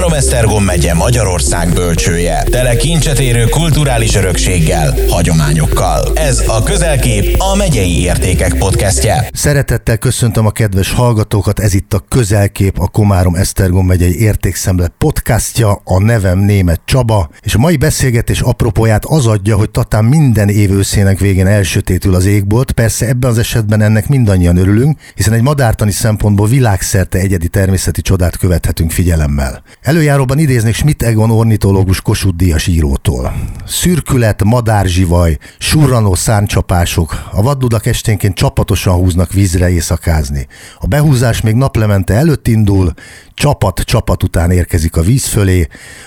Komárom-Esztergom megye Magyarország bölcsője. Tele kincset érő kulturális örökséggel, hagyományokkal. Ez a Közelkép a megyei értékek podcastje. Szeretettel köszöntöm a kedves hallgatókat, ez itt a Közelkép, a Komárom-Esztergom megyei értékszemle podcastja, a nevem Német Csaba, és a mai beszélgetés apropóját az adja, hogy Tatán minden év őszének végén elsötétül az égbolt, persze ebben az esetben ennek mindannyian örülünk, hiszen egy madártani szempontból világszerte egyedi természeti csodát követhetünk figyelemmel. Előjáróban idéznék Schmidt Egon ornitológus Kossuth Díjas írótól. Szürkület, madárzsivaj, surranó száncsapások, a vadludak esténként csapatosan húznak vízre éjszakázni. A behúzás még naplemente előtt indul, csapat csapat után érkezik a víz fölé,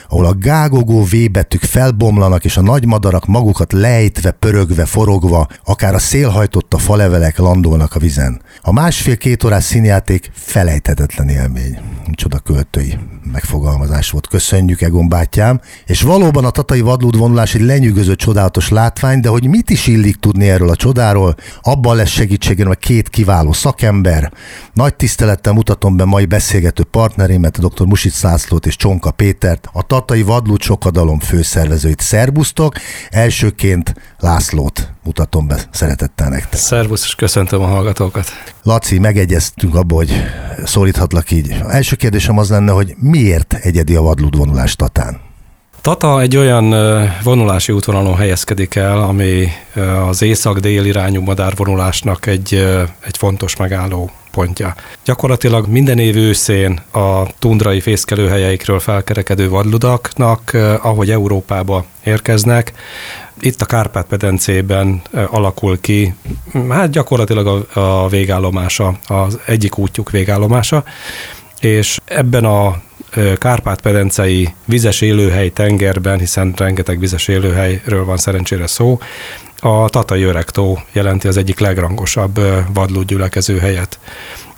ahol a gágogó V-betűk felbomlanak, és a nagy madarak magukat lejtve, pörögve, forogva, akár a szélhajtotta falevelek landolnak a vizen. A másfél-két órás színjáték felejthetetlen élmény. Csoda költői megfogalmazás volt. Köszönjük, Egon bátyám. És valóban a tatai vadlúd vonulás egy lenyűgöző, csodálatos látvány, de hogy mit is illik tudni erről a csodáról, abban lesz segítségem a két kiváló szakember. Nagy tisztelettel mutatom be mai beszélgető partnerémet, dr. Music Szászlót és Csonka Pétert, a tatai vadlúd sokadalom főszervezőit. Szerbusztok! Elsőként Lászlót mutatom be szeretettel nektek. Szervusz, és köszöntöm a hallgatókat. Laci, megegyeztünk abba, hogy szólíthatlak így. A első kérdésem az lenne, hogy miért egyedi a vadlúd vonulás Tatán? Tata egy olyan vonulási útvonalon helyezkedik el, ami az észak-dél irányú madárvonulásnak egy, egy fontos megálló pontja. Gyakorlatilag minden év őszén a tundrai fészkelőhelyeikről felkerekedő vadludaknak, ahogy Európába érkeznek, itt a Kárpát-medencében alakul ki, hát gyakorlatilag a, a végállomása, az egyik útjuk végállomása, és ebben a Kárpát-medencei vizes élőhely tengerben, hiszen rengeteg vizes élőhelyről van szerencsére szó, a Tatai Öregtó jelenti az egyik legrangosabb vadlógyülekező helyet.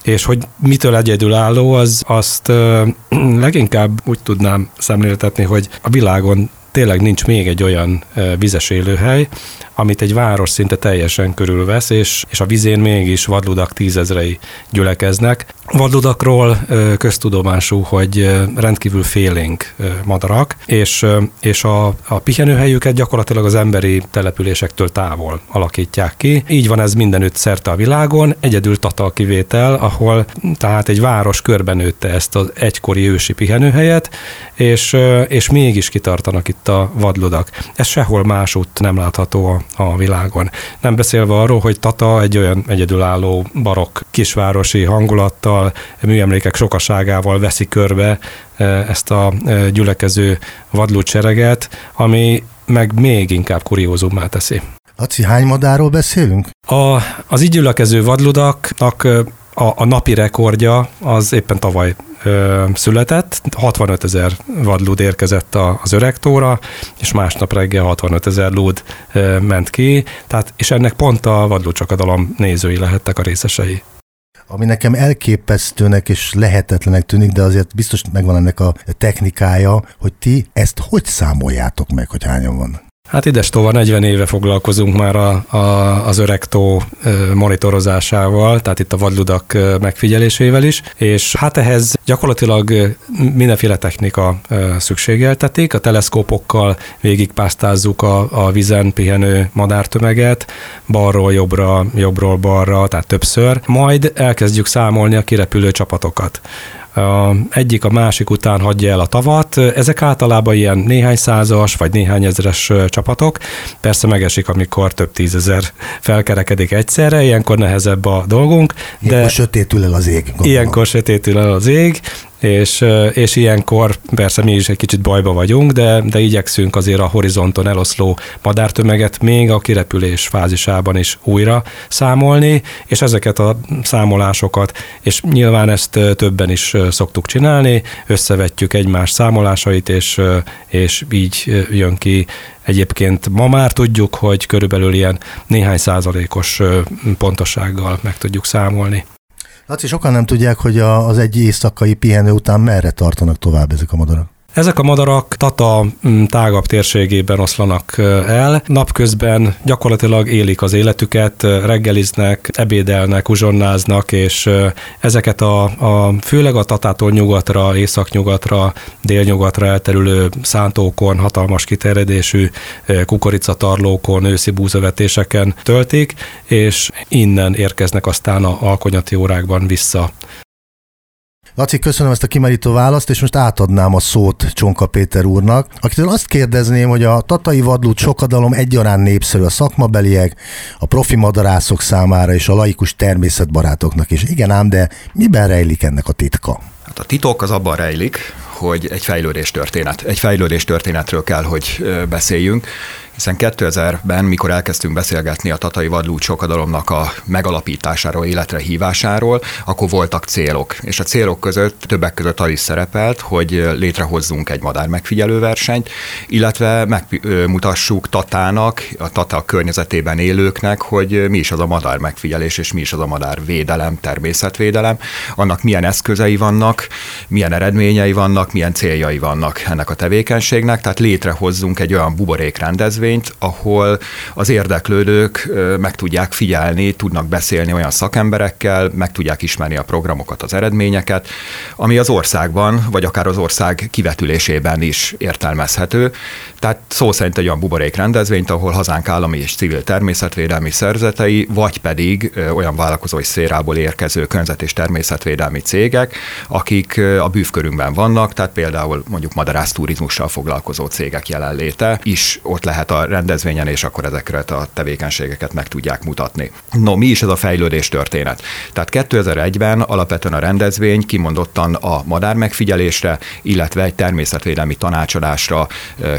És hogy mitől egyedülálló, az azt leginkább úgy tudnám szemléltetni, hogy a világon tényleg nincs még egy olyan vizes élőhely, amit egy város szinte teljesen körülvesz, és, és a vizén mégis vadludak tízezrei gyülekeznek. Vadludakról köztudomású, hogy rendkívül félénk madarak, és, és a, a pihenőhelyüket gyakorlatilag az emberi településektől távol alakítják ki. Így van ez mindenütt szerte a világon, egyedül Tata kivétel, ahol tehát egy város körbenőtte ezt az egykori ősi pihenőhelyet, és, és mégis kitartanak itt a vadludak. Ez sehol másút nem látható a, a világon. Nem beszélve arról, hogy Tata egy olyan egyedülálló barokk kisvárosi hangulattal, műemlékek sokaságával veszi körbe e, ezt a e, gyülekező vadlúcsereget, ami meg még inkább kuriózummá teszi. Laci, hány madárról beszélünk? A, az így gyülekező vadludaknak e, a, a napi rekordja az éppen tavaly született, 65 ezer vadlúd érkezett az öregtóra, és másnap reggel 65 ezer lúd ö, ment ki, tehát, és ennek pont a vadlúcsakadalom nézői lehettek a részesei. Ami nekem elképesztőnek és lehetetlenek tűnik, de azért biztos megvan ennek a technikája, hogy ti ezt hogy számoljátok meg, hogy hányan van? Hát ides tova 40 éve foglalkozunk már a, a, az öregtó monitorozásával, tehát itt a vadludak megfigyelésével is, és hát ehhez gyakorlatilag mindenféle technika szükségeltetik, a teleszkópokkal végigpásztázzuk a, a vizen pihenő madártömeget, balról jobbra, jobbról balra, tehát többször, majd elkezdjük számolni a kirepülő csapatokat egyik a másik után hagyja el a tavat. Ezek általában ilyen néhány százas vagy néhány ezeres csapatok. Persze megesik, amikor több tízezer felkerekedik egyszerre, ilyenkor nehezebb a dolgunk. De ilyenkor sötétül el az ég. Gondolom. Ilyenkor sötétül el az ég, és, és ilyenkor persze mi is egy kicsit bajba vagyunk, de, de igyekszünk azért a horizonton eloszló madártömeget még a kirepülés fázisában is újra számolni, és ezeket a számolásokat, és nyilván ezt többen is szoktuk csinálni, összevetjük egymás számolásait, és, és így jön ki Egyébként ma már tudjuk, hogy körülbelül ilyen néhány százalékos pontossággal meg tudjuk számolni. Laci, sokan nem tudják, hogy az egy éjszakai pihenő után merre tartanak tovább ezek a madarak. Ezek a madarak Tata mm, tágabb térségében oszlanak el. Napközben gyakorlatilag élik az életüket, reggeliznek, ebédelnek, uzsonnáznak, és ezeket a, a főleg a Tatától nyugatra, északnyugatra, délnyugatra elterülő szántókon, hatalmas kiterjedésű kukoricatarlókon, őszi búzavetéseken töltik, és innen érkeznek aztán a alkonyati órákban vissza Laci, köszönöm ezt a kimerítő választ, és most átadnám a szót Csonka Péter úrnak, akitől azt kérdezném, hogy a tatai vadlút sokadalom egyaránt népszerű a szakmabeliek, a profi madarászok számára és a laikus természetbarátoknak is. Igen ám, de miben rejlik ennek a titka? Hát a titok az abban rejlik, hogy egy fejlődés történet. Egy fejlődés történetről kell, hogy beszéljünk hiszen 2000-ben, mikor elkezdtünk beszélgetni a Tatai Vadlút sokadalomnak a megalapításáról, életre hívásáról, akkor voltak célok, és a célok között többek között az is szerepelt, hogy létrehozzunk egy madár megfigyelő versenyt, illetve megmutassuk Tatának, a Tata környezetében élőknek, hogy mi is az a madár megfigyelés, és mi is az a madár védelem, természetvédelem, annak milyen eszközei vannak, milyen eredményei vannak, milyen céljai vannak ennek a tevékenységnek, tehát létrehozzunk egy olyan buborék rendezvényt, rendezvényt, ahol az érdeklődők meg tudják figyelni, tudnak beszélni olyan szakemberekkel, meg tudják ismerni a programokat, az eredményeket, ami az országban, vagy akár az ország kivetülésében is értelmezhető. Tehát szó szerint egy olyan buborék rendezvényt, ahol hazánk állami és civil természetvédelmi szerzetei, vagy pedig olyan vállalkozói szérából érkező környezet- és természetvédelmi cégek, akik a bűvkörünkben vannak, tehát például mondjuk madarász turizmussal foglalkozó cégek jelenléte is ott lehet a rendezvényen, és akkor ezeket a tevékenységeket meg tudják mutatni. No, mi is ez a fejlődés történet? Tehát 2001-ben alapvetően a rendezvény kimondottan a madár megfigyelésre, illetve egy természetvédelmi tanácsadásra,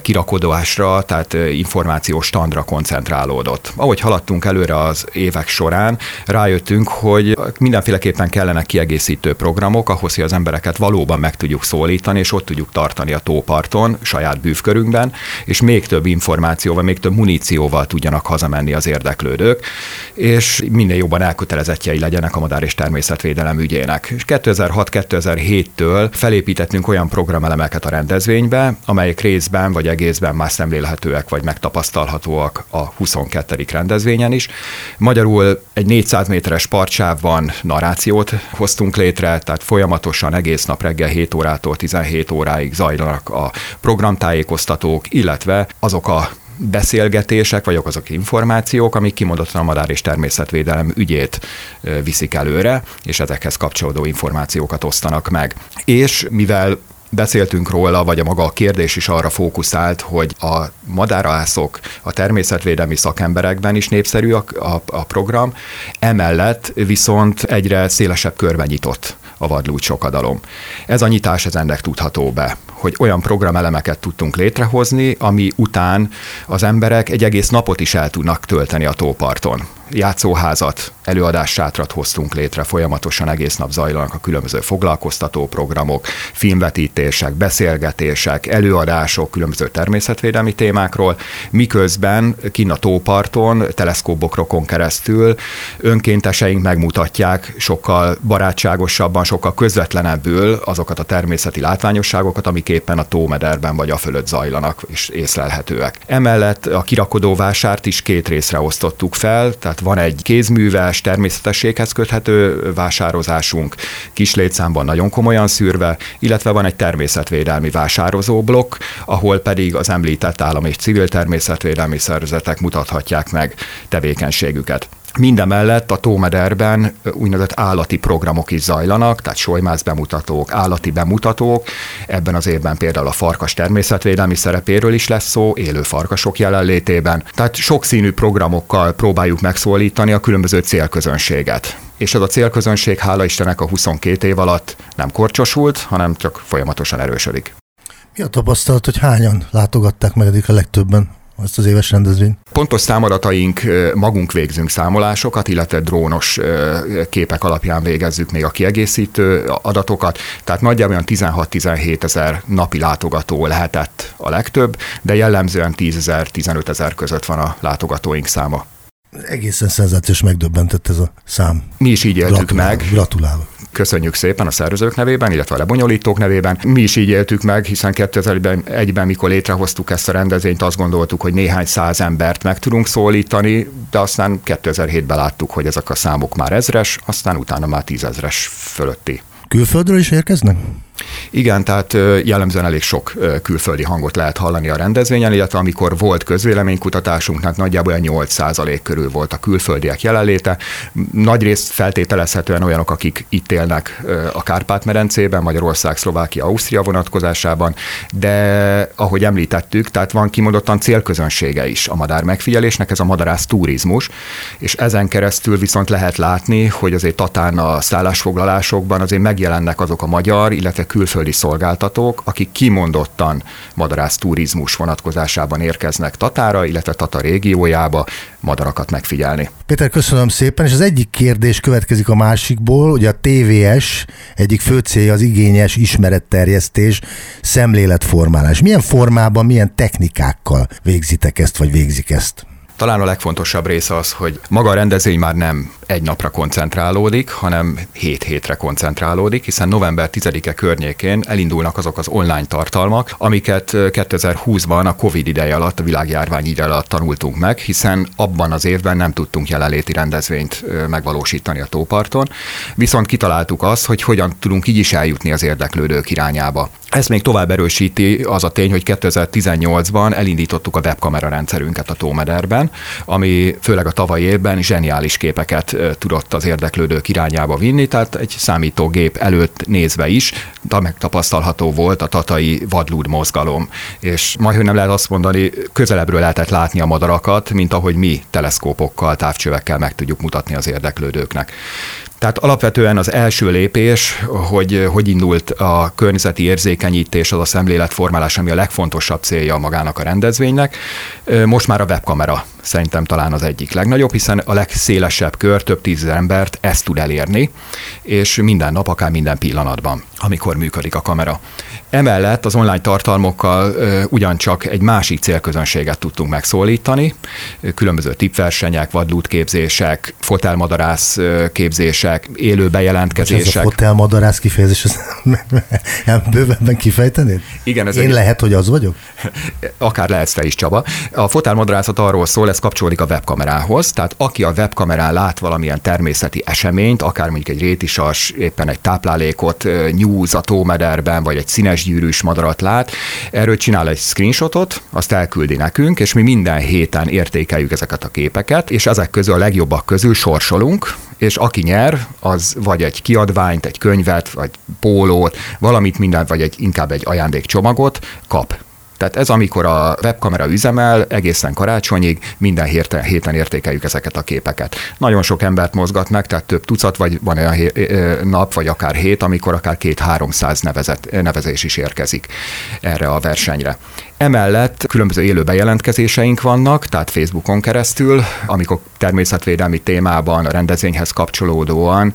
kirakodásra, tehát információs standra koncentrálódott. Ahogy haladtunk előre az évek során, rájöttünk, hogy mindenféleképpen kellene kiegészítő programok, ahhoz, hogy az embereket valóban meg tudjuk szólítani, és ott tudjuk tartani a tóparton, saját bűvkörünkben, és még több információ információval, még több munícióval tudjanak hazamenni az érdeklődők, és minél jobban elkötelezettjei legyenek a madár és természetvédelem ügyének. És 2006-2007-től felépítettünk olyan programelemeket a rendezvénybe, amelyek részben vagy egészben már szemlélhetőek vagy megtapasztalhatóak a 22. rendezvényen is. Magyarul egy 400 méteres partsávban narrációt hoztunk létre, tehát folyamatosan egész nap reggel 7 órától 17 óráig zajlanak a programtájékoztatók, illetve azok a beszélgetések, vagy azok információk, amik kimondottan a madár és természetvédelem ügyét viszik előre, és ezekhez kapcsolódó információkat osztanak meg. És mivel beszéltünk róla, vagy a maga a kérdés is arra fókuszált, hogy a madárászok, a természetvédelmi szakemberekben is népszerű a, a, a program, emellett viszont egyre szélesebb körben nyitott a vadlúgy sokadalom. Ez a nyitás ez ennek tudható be, hogy olyan programelemeket tudtunk létrehozni, ami után az emberek egy egész napot is el tudnak tölteni a tóparton játszóházat, előadássátrat hoztunk létre, folyamatosan egész nap zajlanak a különböző foglalkoztató programok, filmvetítések, beszélgetések, előadások különböző természetvédelmi témákról, miközben kinn a tóparton, teleszkóbokrokon keresztül önkénteseink megmutatják sokkal barátságosabban, sokkal közvetlenebbül azokat a természeti látványosságokat, amik éppen a tómederben vagy a fölött zajlanak és észlelhetőek. Emellett a kirakodó vásárt is két részre osztottuk fel, tehát tehát van egy kézműves, természetességhez köthető vásározásunk, kis létszámban nagyon komolyan szűrve, illetve van egy természetvédelmi vásározó blokk, ahol pedig az említett állam és civil természetvédelmi szervezetek mutathatják meg tevékenységüket. Mindemellett a Tómederben úgynevezett állati programok is zajlanak, tehát solymász bemutatók, állati bemutatók. Ebben az évben például a farkas természetvédelmi szerepéről is lesz szó, élő farkasok jelenlétében. Tehát sokszínű programokkal próbáljuk megszólítani a különböző célközönséget és ez a célközönség, hála Istennek a 22 év alatt nem korcsosult, hanem csak folyamatosan erősödik. Mi a tapasztalat, hogy hányan látogatták meg eddig a legtöbben? Ezt az éves rendezvényt? Pontos számadataink magunk végzünk számolásokat, illetve drónos képek alapján végezzük még a kiegészítő adatokat, tehát nagyjából olyan 16-17 ezer napi látogató lehetett a legtöbb, de jellemzően 10 ezer, 15 ezer között van a látogatóink száma. Egészen szenzációs megdöbbentett ez a szám. Mi is így éltük Gratulálok, meg. Gratulálok. Köszönjük szépen a szervezők nevében, illetve a lebonyolítók nevében. Mi is így éltük meg, hiszen 2001-ben, mikor létrehoztuk ezt a rendezvényt, azt gondoltuk, hogy néhány száz embert meg tudunk szólítani, de aztán 2007-ben láttuk, hogy ezek a számok már ezres, aztán utána már tízezres fölötti. Külföldről is érkeznek? Igen, tehát jellemzően elég sok külföldi hangot lehet hallani a rendezvényen, illetve amikor volt közvéleménykutatásunknak nagyjából 8% körül volt a külföldiek jelenléte. Nagyrészt feltételezhetően olyanok, akik itt élnek a Kárpát-medencében, Magyarország, Szlovákia, Ausztria vonatkozásában, de ahogy említettük, tehát van kimondottan célközönsége is a madár megfigyelésnek, ez a madarász turizmus, és ezen keresztül viszont lehet látni, hogy azért Tatán a szállásfoglalásokban azért megjelennek azok a magyar, illetve külföldi szolgáltatók, akik kimondottan madarász turizmus vonatkozásában érkeznek Tatára, illetve Tata régiójába madarakat megfigyelni. Péter, köszönöm szépen, és az egyik kérdés következik a másikból, hogy a TVS egyik fő célja az igényes ismeretterjesztés, szemléletformálás. Milyen formában, milyen technikákkal végzitek ezt, vagy végzik ezt? Talán a legfontosabb része az, hogy maga a rendezvény már nem egy napra koncentrálódik, hanem hét hétre koncentrálódik, hiszen november 10-e környékén elindulnak azok az online tartalmak, amiket 2020-ban a Covid ideje alatt, a világjárvány ideje alatt tanultunk meg, hiszen abban az évben nem tudtunk jelenléti rendezvényt megvalósítani a tóparton, viszont kitaláltuk azt, hogy hogyan tudunk így is eljutni az érdeklődők irányába. Ezt még tovább erősíti az a tény, hogy 2018-ban elindítottuk a webkamera rendszerünket a Tómederben, ami főleg a tavalyi évben zseniális képeket tudott az érdeklődők irányába vinni, tehát egy számítógép előtt nézve is, de megtapasztalható volt a tatai vadlúd mozgalom. És majd, nem lehet azt mondani, közelebbről lehetett látni a madarakat, mint ahogy mi teleszkópokkal, távcsövekkel meg tudjuk mutatni az érdeklődőknek. Tehát alapvetően az első lépés, hogy hogy indult a környezeti érzékenyítés, az a szemléletformálás, ami a legfontosabb célja magának a rendezvénynek. Most már a webkamera szerintem talán az egyik legnagyobb, hiszen a legszélesebb kör, több tízezer embert ezt tud elérni, és minden nap, akár minden pillanatban, amikor működik a kamera. Emellett az online tartalmokkal ugyancsak egy másik célközönséget tudtunk megszólítani, különböző tipversenyek, vadlútképzések, fotelmadarász képzések, élő bejelentkezések. Ez a fotelmadarász kifejezés, ezt bővebben kifejtenéd? Igen, ez Én egy... lehet, hogy az vagyok? Akár lehetsz te is, Csaba. A fotelmadarászat arról szól, ez kapcsolódik a webkamerához, tehát aki a webkamerán lát valamilyen természeti eseményt, akár mondjuk egy rétisas, éppen egy táplálékot nyúz a tómederben, vagy egy színes gyűrűs madarat lát, erről csinál egy screenshotot, azt elküldi nekünk, és mi minden héten értékeljük ezeket a képeket, és ezek közül a legjobbak közül sorsolunk, és aki nyer, az vagy egy kiadványt, egy könyvet, vagy pólót, valamit mindent, vagy egy, inkább egy ajándékcsomagot kap. Tehát ez amikor a webkamera üzemel, egészen karácsonyig, minden héten, héten értékeljük ezeket a képeket. Nagyon sok embert mozgat meg, tehát több tucat, vagy van olyan nap, vagy akár hét, amikor akár két-háromszáz nevezés is érkezik erre a versenyre. Emellett különböző élő bejelentkezéseink vannak, tehát Facebookon keresztül, amikor természetvédelmi témában, a rendezvényhez kapcsolódóan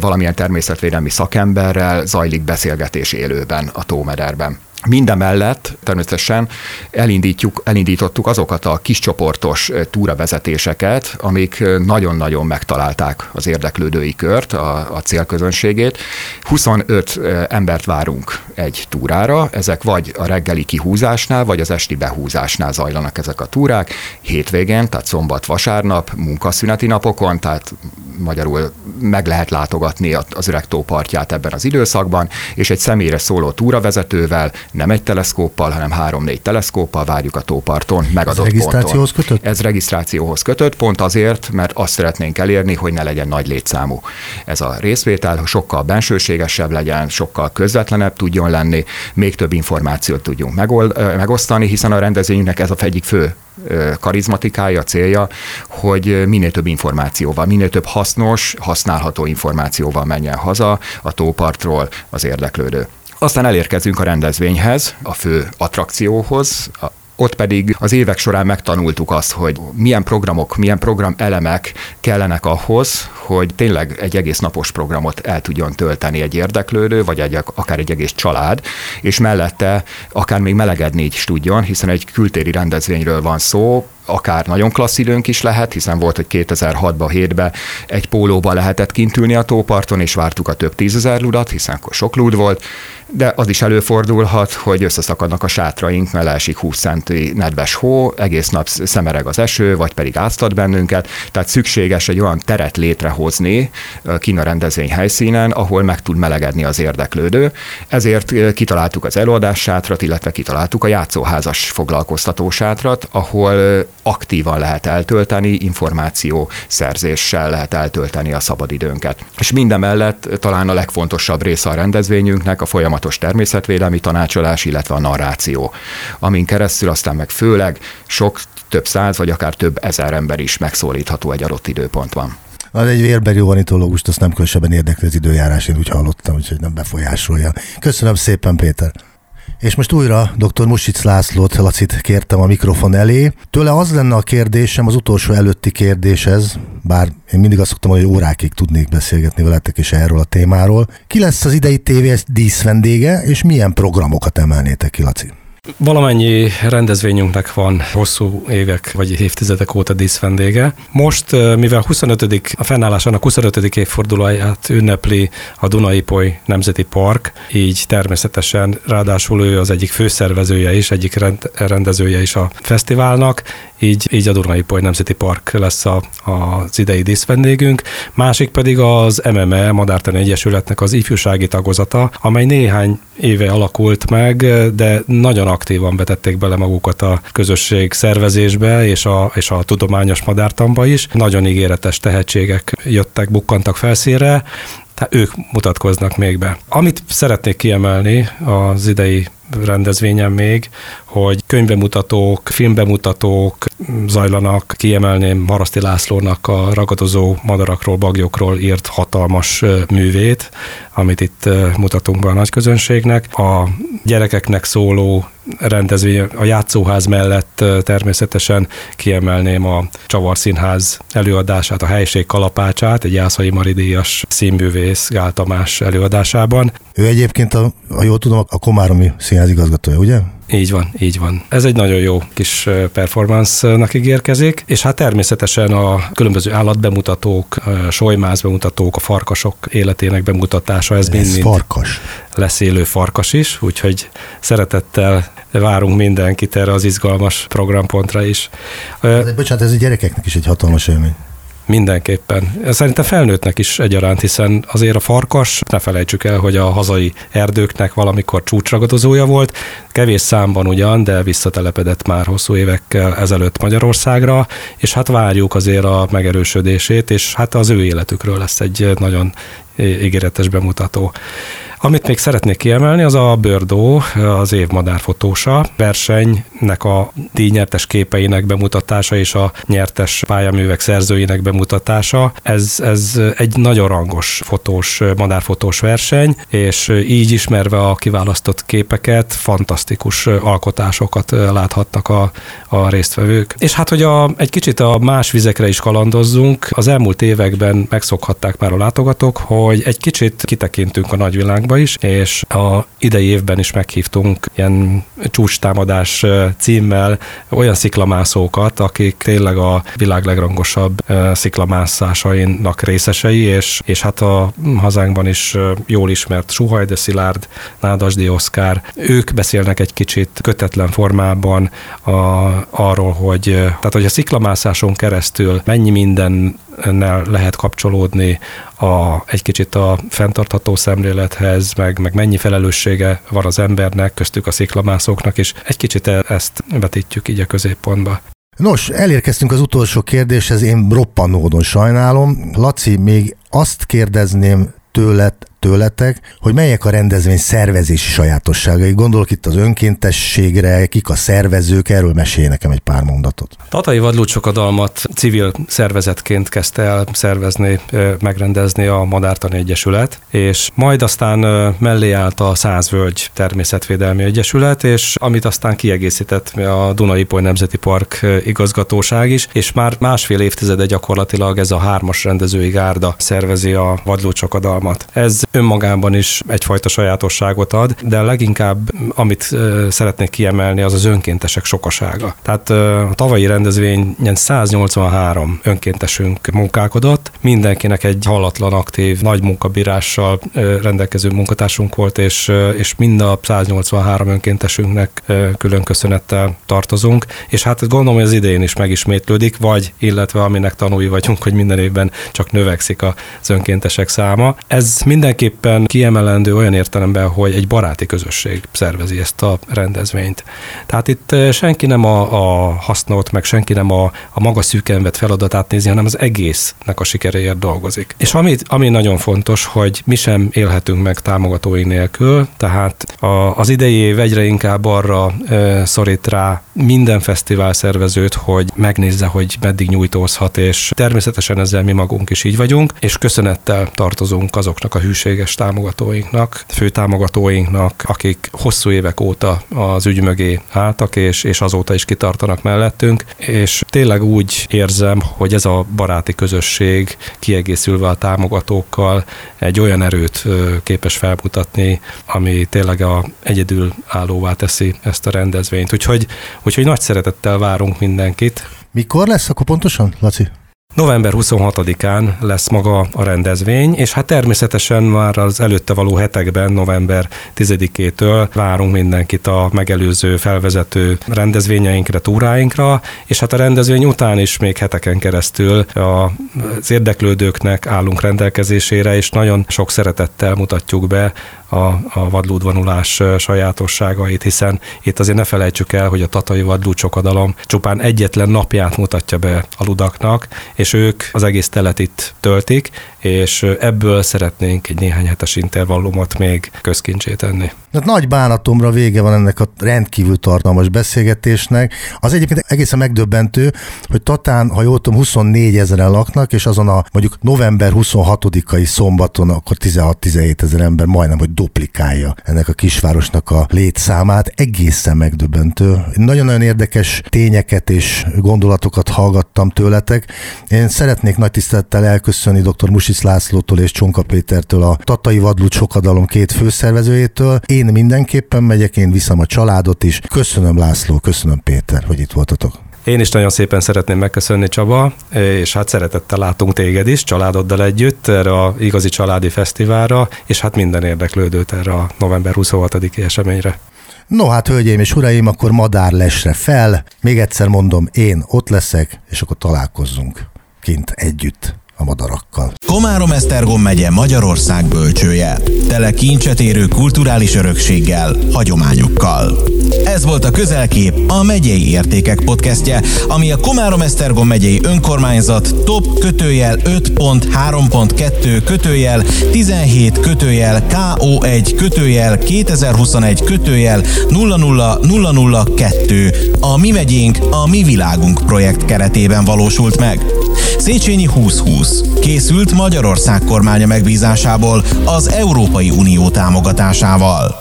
valamilyen természetvédelmi szakemberrel zajlik beszélgetés élőben a Tómederben. Mindemellett természetesen elindítjuk, elindítottuk azokat a kiscsoportos túravezetéseket, amik nagyon-nagyon megtalálták az érdeklődői kört, a, a célközönségét. 25 embert várunk egy túrára, ezek vagy a reggeli kihúzásnál, vagy az esti behúzásnál zajlanak ezek a túrák. Hétvégén, tehát szombat, vasárnap, munkaszüneti napokon, tehát magyarul meg lehet látogatni az öreg partját ebben az időszakban, és egy személyre szóló túravezetővel nem egy teleszkóppal, hanem három-négy teleszkóppal várjuk a tóparton megadott Ez regisztrációhoz ponton. kötött? Ez regisztrációhoz kötött, pont azért, mert azt szeretnénk elérni, hogy ne legyen nagy létszámú ez a részvétel, hogy sokkal bensőségesebb legyen, sokkal közvetlenebb tudjon lenni, még több információt tudjunk megold, megosztani, hiszen a rendezvényünknek ez a egyik fő karizmatikája, célja, hogy minél több információval, minél több hasznos, használható információval menjen haza a tópartról az érdeklődő. Aztán elérkezünk a rendezvényhez, a fő attrakcióhoz, a ott pedig az évek során megtanultuk azt, hogy milyen programok, milyen program elemek kellenek ahhoz, hogy tényleg egy egész napos programot el tudjon tölteni egy érdeklődő, vagy egy, akár egy egész család, és mellette akár még melegedni is tudjon, hiszen egy kültéri rendezvényről van szó, akár nagyon klassz időnk is lehet, hiszen volt, hogy 2006-ban, 7-ben egy pólóba lehetett kint ülni a tóparton, és vártuk a több tízezer ludat, hiszen akkor sok lúd volt, de az is előfordulhat, hogy összeszakadnak a sátraink, mert leesik 20 centi nedves hó, egész nap szemereg az eső, vagy pedig áztat bennünket, tehát szükséges egy olyan teret létrehozni Kína rendezvény helyszínen, ahol meg tud melegedni az érdeklődő. Ezért kitaláltuk az előadás sátrat, illetve kitaláltuk a játszóházas foglalkoztató sátrat, ahol aktívan lehet eltölteni, információ szerzéssel lehet eltölteni a szabadidőnket. És minden mellett talán a legfontosabb része a rendezvényünknek a folyamat folyamatos természetvédelmi tanácsolás, illetve a narráció, amin keresztül aztán meg főleg sok több száz vagy akár több ezer ember is megszólítható egy adott időpontban. Az egy vérbeli ornitológust, azt nem különösebben érdekli az időjárás, én úgy hallottam, úgyhogy nem befolyásolja. Köszönöm szépen, Péter. És most újra dr. Music Lászlót, Lacit kértem a mikrofon elé. Tőle az lenne a kérdésem, az utolsó előtti kérdés ez, bár én mindig azt szoktam, hogy órákig tudnék beszélgetni veletek is erről a témáról. Ki lesz az idei tévé díszvendége, és milyen programokat emelnétek ki, Laci? Valamennyi rendezvényünknek van hosszú évek vagy évtizedek óta díszvendége. Most, mivel 25. a fennállásának 25. évfordulóját ünnepli a Dunai Poly Nemzeti Park, így természetesen ráadásul ő az egyik főszervezője is, egyik rendezője is a fesztiválnak, így, így a Dunai Poly Nemzeti Park lesz a, az idei díszvendégünk. Másik pedig az MME, Madártani Egyesületnek az ifjúsági tagozata, amely néhány éve alakult meg, de nagyon aktívan betették bele magukat a közösség szervezésbe és a, és a tudományos madártamba is. Nagyon ígéretes tehetségek jöttek, bukkantak felszínre, tehát ők mutatkoznak még be. Amit szeretnék kiemelni az idei rendezvényen még, hogy könyvbemutatók, filmbemutatók zajlanak. Kiemelném Maraszti Lászlónak a ragadozó madarakról, bagyokról írt hatalmas művét, amit itt mutatunk be a nagy közönségnek. A gyerekeknek szóló rendezvény a játszóház mellett természetesen kiemelném a Csavar Színház előadását, a helység kalapácsát, egy Jászai Maridíjas színművész Gál Tamás előadásában. Ő egyébként, a, ha jól tudom, a Komáromi Színház igazgatója, ugye? Így van, így van. Ez egy nagyon jó kis performance-nak ígérkezik, és hát természetesen a különböző állatbemutatók, solymáz bemutatók, a farkasok életének bemutatása, ez mind-mind farkas. lesz élő farkas is, úgyhogy szeretettel várunk mindenkit erre az izgalmas programpontra is. De bocsánat, ez a gyerekeknek is egy hatalmas élmény. Mindenképpen. Szerintem felnőttnek is egyaránt, hiszen azért a farkas, ne felejtsük el, hogy a hazai erdőknek valamikor csúcsragadozója volt, kevés számban ugyan, de visszatelepedett már hosszú évekkel ezelőtt Magyarországra, és hát várjuk azért a megerősödését, és hát az ő életükről lesz egy nagyon ígéretes bemutató. Amit még szeretnék kiemelni, az a Bördó, az év madárfotósa versenynek a díjnyertes képeinek bemutatása és a nyertes pályaművek szerzőinek bemutatása. Ez, ez egy nagyon rangos fotós, madárfotós verseny, és így ismerve a kiválasztott képeket, fantasztikus alkotásokat láthattak a, a résztvevők. És hát, hogy a, egy kicsit a más vizekre is kalandozzunk, az elmúlt években megszokhatták már a látogatók, hogy egy kicsit kitekintünk a nagyvilágba, Országba is, és a idei évben is meghívtunk ilyen csúcstámadás címmel olyan sziklamászókat, akik tényleg a világ legrangosabb sziklamászásainak részesei, és, és hát a hazánkban is jól ismert Suhaj de Szilárd, Nádasdi Oszkár, ők beszélnek egy kicsit kötetlen formában a, arról, hogy, tehát, hogy a sziklamászáson keresztül mennyi minden lehet kapcsolódni a, egy kicsit a fenntartható szemlélethez, meg, meg mennyi felelőssége van az embernek, köztük a sziklamászóknak, és egy kicsit ezt vetítjük így a középpontba. Nos, elérkeztünk az utolsó kérdéshez, én roppanódon sajnálom. Laci, még azt kérdezném tőled, tőletek, hogy melyek a rendezvény szervezési sajátosságai. Gondolok itt az önkéntességre, kik a szervezők, erről mesélj nekem egy pár mondatot. Tatai Vadlúcsokadalmat civil szervezetként kezdte el szervezni, megrendezni a Madártani Egyesület, és majd aztán mellé állt a Százvölgy Természetvédelmi Egyesület, és amit aztán kiegészített a Dunai Poly Nemzeti Park igazgatóság is, és már másfél évtizede gyakorlatilag ez a hármas rendezői gárda szervezi a Vadlúcsokadalmat. Ez önmagában is egyfajta sajátosságot ad, de leginkább amit szeretnék kiemelni, az az önkéntesek sokasága. Tehát a tavalyi rendezvényen 183 önkéntesünk munkálkodott, mindenkinek egy hallatlan aktív, nagy munkabírással rendelkező munkatársunk volt, és, és mind a 183 önkéntesünknek külön köszönettel tartozunk, és hát gondolom, hogy az idén is megismétlődik, vagy illetve aminek tanúi vagyunk, hogy minden évben csak növekszik az önkéntesek száma. Ez mindenképpen kiemelendő olyan értelemben, hogy egy baráti közösség szervezi ezt a rendezvényt. Tehát itt senki nem a, a hasznot, meg senki nem a, a maga szűken feladatát nézi, hanem az egésznek a sikeréért dolgozik. És ami, ami nagyon fontos, hogy mi sem élhetünk meg támogatói nélkül, tehát a, az idei év egyre inkább arra e, szorít rá minden fesztivál szervezőt, hogy megnézze, hogy meddig nyújtózhat, és természetesen ezzel mi magunk is így vagyunk, és köszönettel tartozunk azoknak a hűséges támogatóinknak, főtámogatóinknak, akik hosszú évek óta az ügy mögé álltak, és, és azóta is kitartanak mellettünk, és tényleg úgy érzem, hogy ez a baráti közösség kiegészülve a támogatókkal egy olyan erőt képes felmutatni, ami tényleg a egyedül állóvá teszi ezt a rendezvényt. Úgyhogy, úgyhogy nagy szeretettel várunk mindenkit. Mikor lesz akkor pontosan, Laci? November 26-án lesz maga a rendezvény, és hát természetesen már az előtte való hetekben, november 10-től várunk mindenkit a megelőző felvezető rendezvényeinkre, túráinkra, és hát a rendezvény után is még heteken keresztül az érdeklődőknek állunk rendelkezésére, és nagyon sok szeretettel mutatjuk be a, a vadlúdvonulás sajátosságait, hiszen itt azért ne felejtsük el, hogy a tatai vadlúd csokadalom csupán egyetlen napját mutatja be a ludaknak, és ők az egész telet itt töltik, és ebből szeretnénk egy néhány hetes intervallumot még közkincsé tenni. Hát nagy bánatomra vége van ennek a rendkívül tartalmas beszélgetésnek. Az egyébként egészen megdöbbentő, hogy Tatán, ha jól tudom, 24 ezeren laknak, és azon a mondjuk november 26-ai szombaton akkor 16-17 ezer ember majdnem, hogy duplikálja ennek a kisvárosnak a létszámát. Egészen megdöbbentő. Nagyon-nagyon érdekes tényeket és gondolatokat hallgattam tőletek. Én szeretnék nagy tisztelettel elköszönni dr. Musis Lászlótól és Csonka Pétertől, a Tatai Vadlut Sokadalom két főszervezőjétől. Én mindenképpen megyek, én viszem a családot is. Köszönöm László, köszönöm Péter, hogy itt voltatok. Én is nagyon szépen szeretném megköszönni, Csaba, és hát szeretettel látunk téged is, családoddal együtt erre a igazi családi fesztiválra, és hát minden érdeklődőt erre a november 26-i eseményre. No hát, hölgyeim és uraim, akkor madár lesre fel. Még egyszer mondom, én ott leszek, és akkor találkozzunk kint együtt a madarakkal. Komárom Esztergom megye Magyarország bölcsője. Tele kincset érő kulturális örökséggel, hagyományokkal. Ez volt a Közelkép, a Megyei Értékek podcastje, ami a Komárom Esztergom megyei önkormányzat top kötőjel 5.3.2 kötőjel 17 kötőjel KO1 kötőjel 2021 kötőjel 00002 a Mi megyénk, a Mi világunk projekt keretében valósult meg. Széchenyi 2020 készült Magyarország kormánya megbízásából az Európai Unió támogatásával.